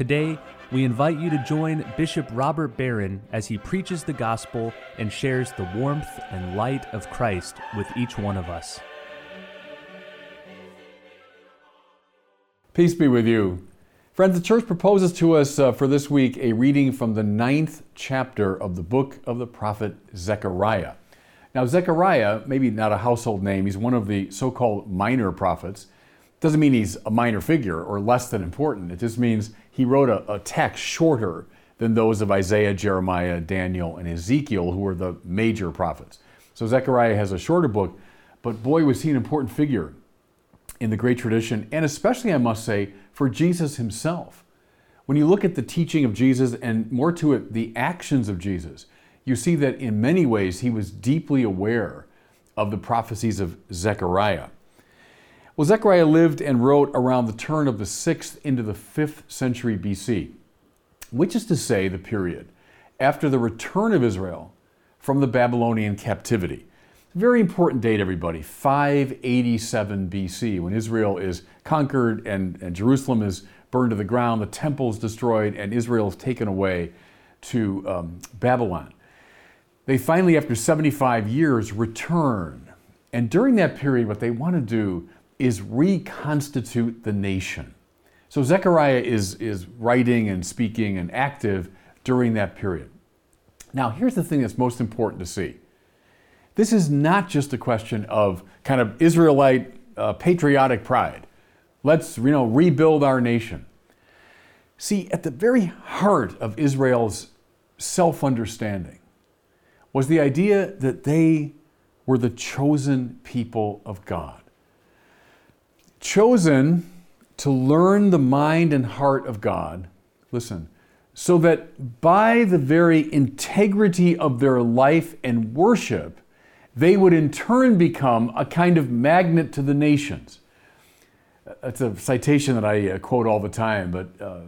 Today, we invite you to join Bishop Robert Barron as he preaches the gospel and shares the warmth and light of Christ with each one of us. Peace be with you. Friends, the church proposes to us uh, for this week a reading from the ninth chapter of the book of the prophet Zechariah. Now, Zechariah, maybe not a household name, he's one of the so called minor prophets. Doesn't mean he's a minor figure or less than important. It just means he wrote a, a text shorter than those of Isaiah, Jeremiah, Daniel, and Ezekiel, who were the major prophets. So Zechariah has a shorter book, but boy, was he an important figure in the great tradition, and especially, I must say, for Jesus himself. When you look at the teaching of Jesus and more to it, the actions of Jesus, you see that in many ways he was deeply aware of the prophecies of Zechariah. Well, Zechariah lived and wrote around the turn of the 6th into the 5th century BC, which is to say the period after the return of Israel from the Babylonian captivity. Very important date, everybody 587 BC, when Israel is conquered and, and Jerusalem is burned to the ground, the temple is destroyed, and Israel is taken away to um, Babylon. They finally, after 75 years, return. And during that period, what they want to do is reconstitute the nation. So Zechariah is, is writing and speaking and active during that period. Now, here's the thing that's most important to see. This is not just a question of kind of Israelite uh, patriotic pride. Let's you know rebuild our nation. See, at the very heart of Israel's self-understanding was the idea that they were the chosen people of God chosen to learn the mind and heart of God, listen, so that by the very integrity of their life and worship, they would in turn become a kind of magnet to the nations. That's a citation that I uh, quote all the time, but uh,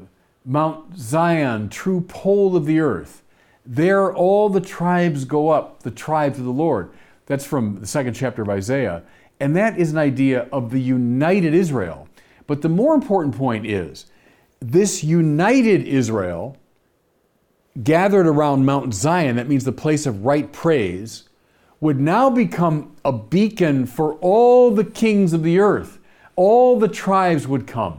Mount Zion, true pole of the earth, there all the tribes go up, the tribes of the Lord. That's from the second chapter of Isaiah. And that is an idea of the united Israel. But the more important point is this united Israel gathered around Mount Zion, that means the place of right praise, would now become a beacon for all the kings of the earth. All the tribes would come.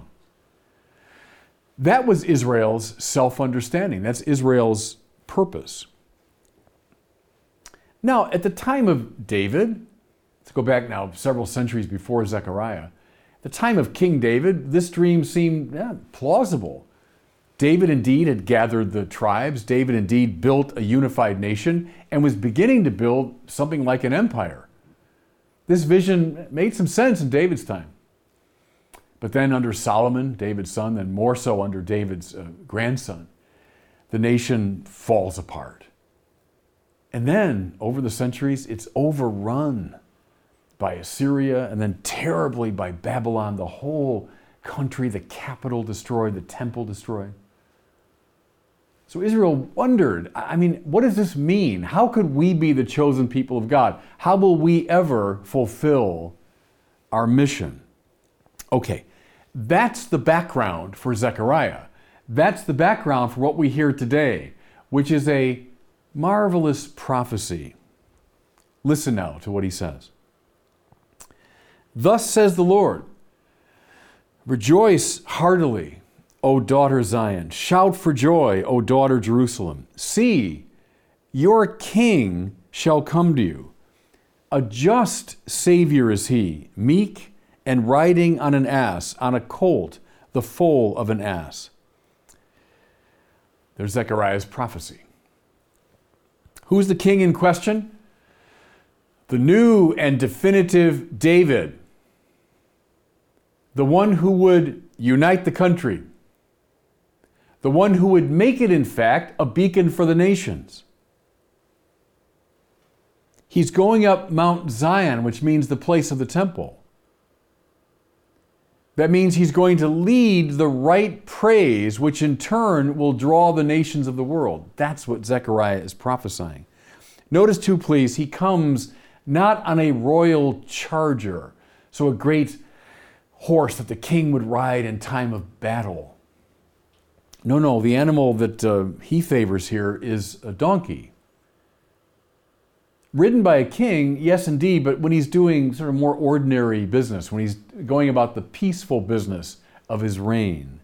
That was Israel's self understanding. That's Israel's purpose. Now, at the time of David, Let's go back now several centuries before Zechariah. At the time of King David, this dream seemed yeah, plausible. David indeed had gathered the tribes. David indeed built a unified nation and was beginning to build something like an empire. This vision made some sense in David's time. But then, under Solomon, David's son, and more so under David's uh, grandson, the nation falls apart. And then, over the centuries, it's overrun by Assyria, and then terribly by Babylon, the whole country, the capital destroyed, the temple destroyed. So Israel wondered, I mean, what does this mean? How could we be the chosen people of God? How will we ever fulfill our mission? Okay, that's the background for Zechariah. That's the background for what we hear today, which is a marvelous prophecy. Listen now to what he says. Thus says the Lord Rejoice heartily, O daughter Zion. Shout for joy, O daughter Jerusalem. See, your king shall come to you. A just Savior is he, meek and riding on an ass, on a colt, the foal of an ass. There's Zechariah's prophecy. Who's the king in question? The new and definitive David the one who would unite the country, the one who would make it, in fact, a beacon for the nations. He's going up Mount Zion, which means the place of the temple. That means he's going to lead the right praise, which in turn will draw the nations of the world. That's what Zechariah is prophesying. Notice, too, please, he comes not on a royal charger, so a great horse that the king would ride in time of battle. No, no, the animal that uh, he favors here is a donkey. Ridden by a king, yes, indeed, but when he's doing sort of more ordinary business, when he's going about the peaceful business of his reign.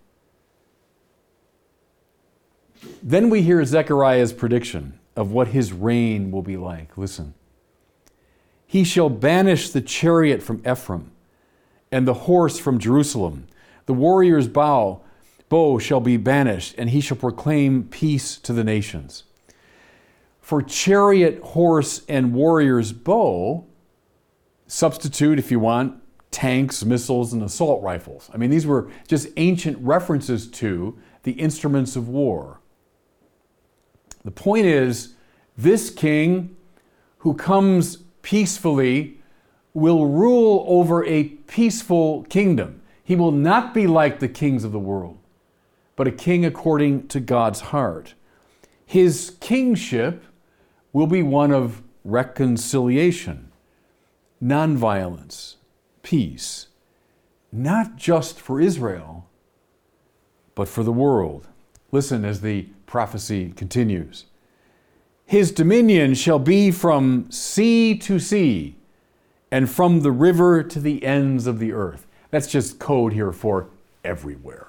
Then we hear Zechariah's prediction of what his reign will be like. Listen. He shall banish the chariot from Ephraim and the horse from Jerusalem. The warrior's bow, bow shall be banished, and he shall proclaim peace to the nations. For chariot, horse, and warrior's bow, substitute, if you want, tanks, missiles, and assault rifles. I mean, these were just ancient references to the instruments of war. The point is, this king who comes peacefully will rule over a peaceful kingdom. He will not be like the kings of the world, but a king according to God's heart. His kingship will be one of reconciliation, nonviolence, peace, not just for Israel, but for the world. Listen as the prophecy continues. His dominion shall be from sea to sea and from the river to the ends of the earth. That's just code here for everywhere.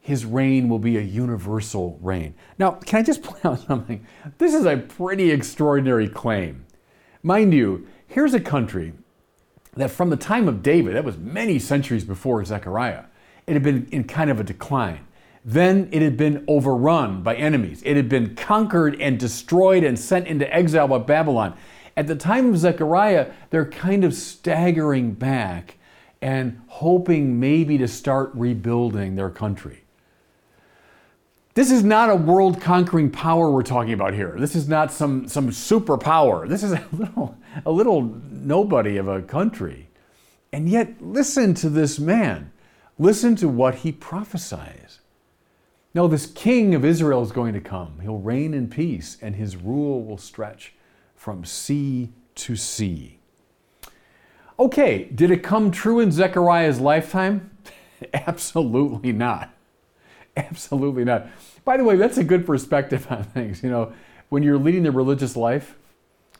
His reign will be a universal reign. Now, can I just point out something? This is a pretty extraordinary claim. Mind you, here's a country that from the time of David, that was many centuries before Zechariah, it had been in kind of a decline. Then it had been overrun by enemies. It had been conquered and destroyed and sent into exile by Babylon. At the time of Zechariah, they're kind of staggering back and hoping maybe to start rebuilding their country. This is not a world conquering power we're talking about here. This is not some, some superpower. This is a little, a little nobody of a country. And yet, listen to this man. Listen to what he prophesies. No, this king of Israel is going to come. He'll reign in peace, and his rule will stretch from sea to sea. Okay, did it come true in Zechariah's lifetime? Absolutely not. Absolutely not. By the way, that's a good perspective on things. You know, when you're leading the religious life,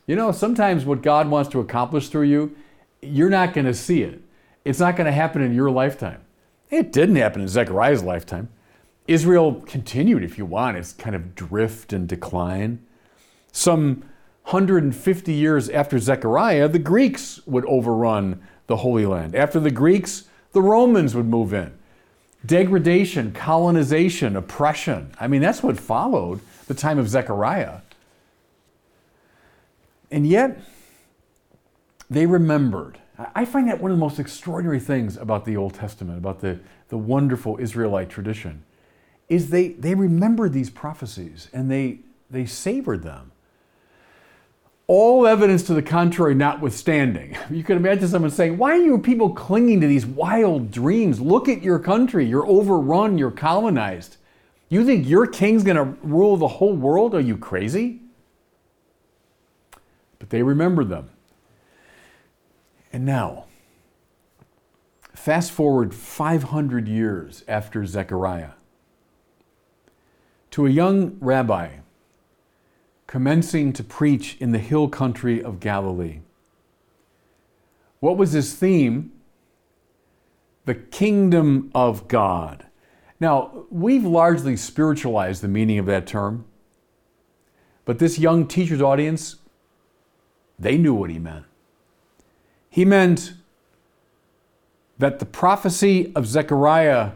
you know, sometimes what God wants to accomplish through you, you're not going to see it. It's not going to happen in your lifetime. It didn't happen in Zechariah's lifetime. Israel continued, if you want, its kind of drift and decline. Some 150 years after Zechariah, the Greeks would overrun the Holy Land. After the Greeks, the Romans would move in. Degradation, colonization, oppression. I mean, that's what followed the time of Zechariah. And yet, they remembered. I find that one of the most extraordinary things about the Old Testament, about the, the wonderful Israelite tradition, is they, they remembered these prophecies and they, they savored them all evidence to the contrary notwithstanding. You can imagine someone saying, Why are you people clinging to these wild dreams? Look at your country. You're overrun, you're colonized. You think your king's going to rule the whole world? Are you crazy? But they remember them. And now, fast forward 500 years after Zechariah, to a young rabbi commencing to preach in the hill country of Galilee. What was his theme? The kingdom of God. Now, we've largely spiritualized the meaning of that term, but this young teacher's audience, they knew what he meant. He meant that the prophecy of Zechariah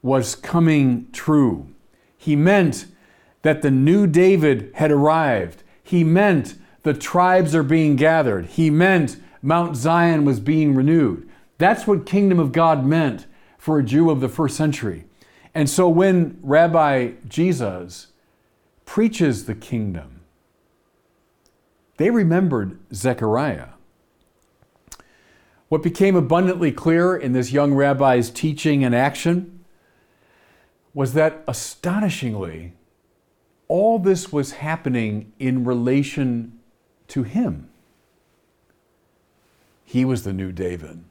was coming true. He meant that the new David had arrived. He meant the tribes are being gathered. He meant Mount Zion was being renewed. That's what kingdom of God meant for a Jew of the first century. And so when Rabbi Jesus preaches the kingdom, They remembered Zechariah. What became abundantly clear in this young rabbi's teaching and action was that astonishingly, all this was happening in relation to him. He was the new David.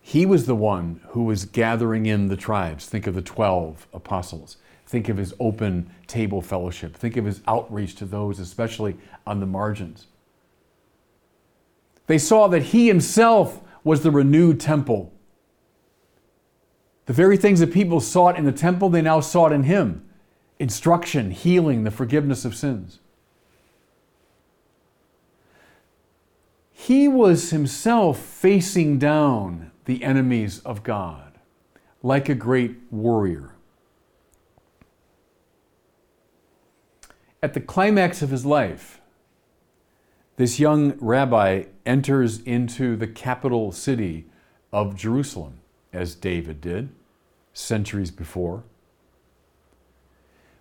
He was the one who was gathering in the tribes. Think of the 12 apostles. Think of his open table fellowship. Think of his outreach to those, especially on the margins. They saw that he himself was the renewed temple. The very things that people sought in the temple, they now sought in him instruction, healing, the forgiveness of sins. He was himself facing down the enemies of God like a great warrior. At the climax of his life, this young rabbi enters into the capital city of Jerusalem, as David did centuries before.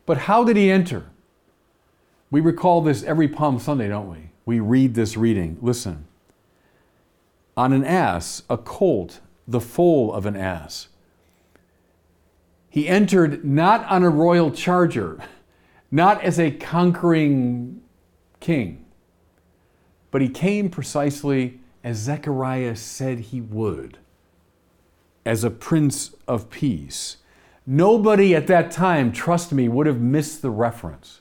But how did he enter? We recall this every Palm Sunday, don't we? We read this reading. Listen on an ass, a colt, the foal of an ass. He entered not on a royal charger, not as a conquering king, but he came precisely as Zechariah said he would, as a prince of peace. Nobody at that time, trust me, would have missed the reference.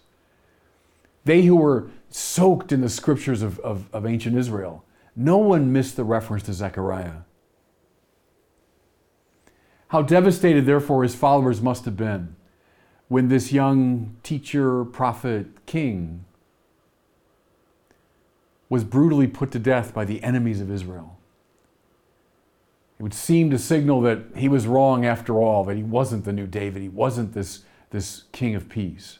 They who were soaked in the scriptures of, of, of ancient Israel no one missed the reference to Zechariah. How devastated, therefore, his followers must have been when this young teacher, prophet, king was brutally put to death by the enemies of Israel. It would seem to signal that he was wrong after all, that he wasn't the new David, he wasn't this, this king of peace.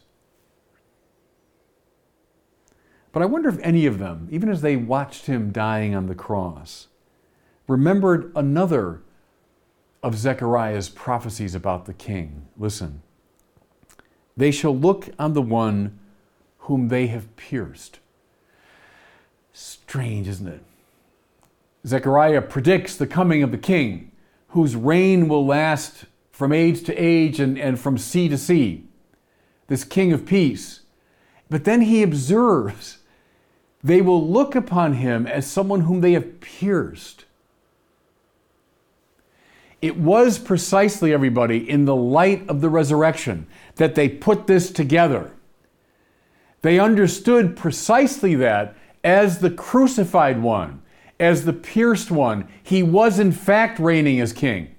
But I wonder if any of them, even as they watched him dying on the cross, remembered another of Zechariah's prophecies about the king. Listen. They shall look on the one whom they have pierced. Strange, isn't it? Zechariah predicts the coming of the king, whose reign will last from age to age and, and from sea to sea. This king of peace. But then he observes they will look upon him as someone whom they have pierced. It was precisely, everybody, in the light of the resurrection that they put this together. They understood precisely that as the crucified one, as the pierced one, he was in fact reigning as king.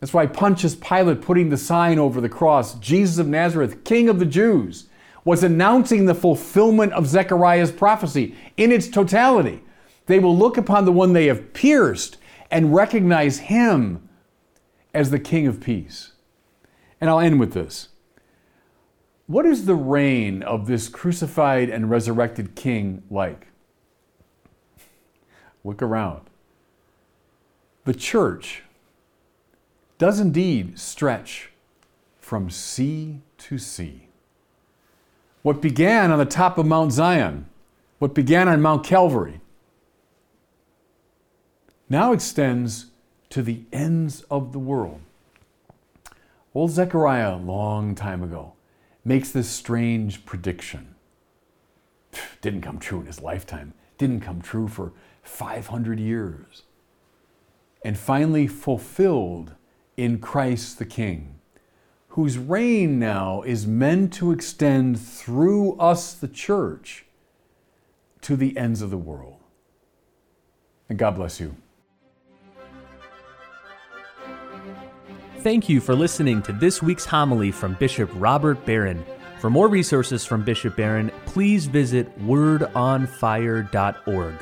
That's why Pontius Pilate putting the sign over the cross, Jesus of Nazareth, King of the Jews, was announcing the fulfillment of Zechariah's prophecy in its totality. They will look upon the one they have pierced and recognize him as the King of Peace. And I'll end with this. What is the reign of this crucified and resurrected King like? Look around. The church does indeed stretch from sea to sea. What began on the top of Mount Zion, what began on Mount Calvary, now extends to the ends of the world. Old Zechariah, a long time ago, makes this strange prediction. Didn't come true in his lifetime, didn't come true for 500 years, and finally fulfilled in Christ the King whose reign now is meant to extend through us, the church, to the ends of the world. And God bless you. Thank you for listening to this week's homily from Bishop Robert Barron. For more resources from Bishop Barron, please visit wordonfire.org.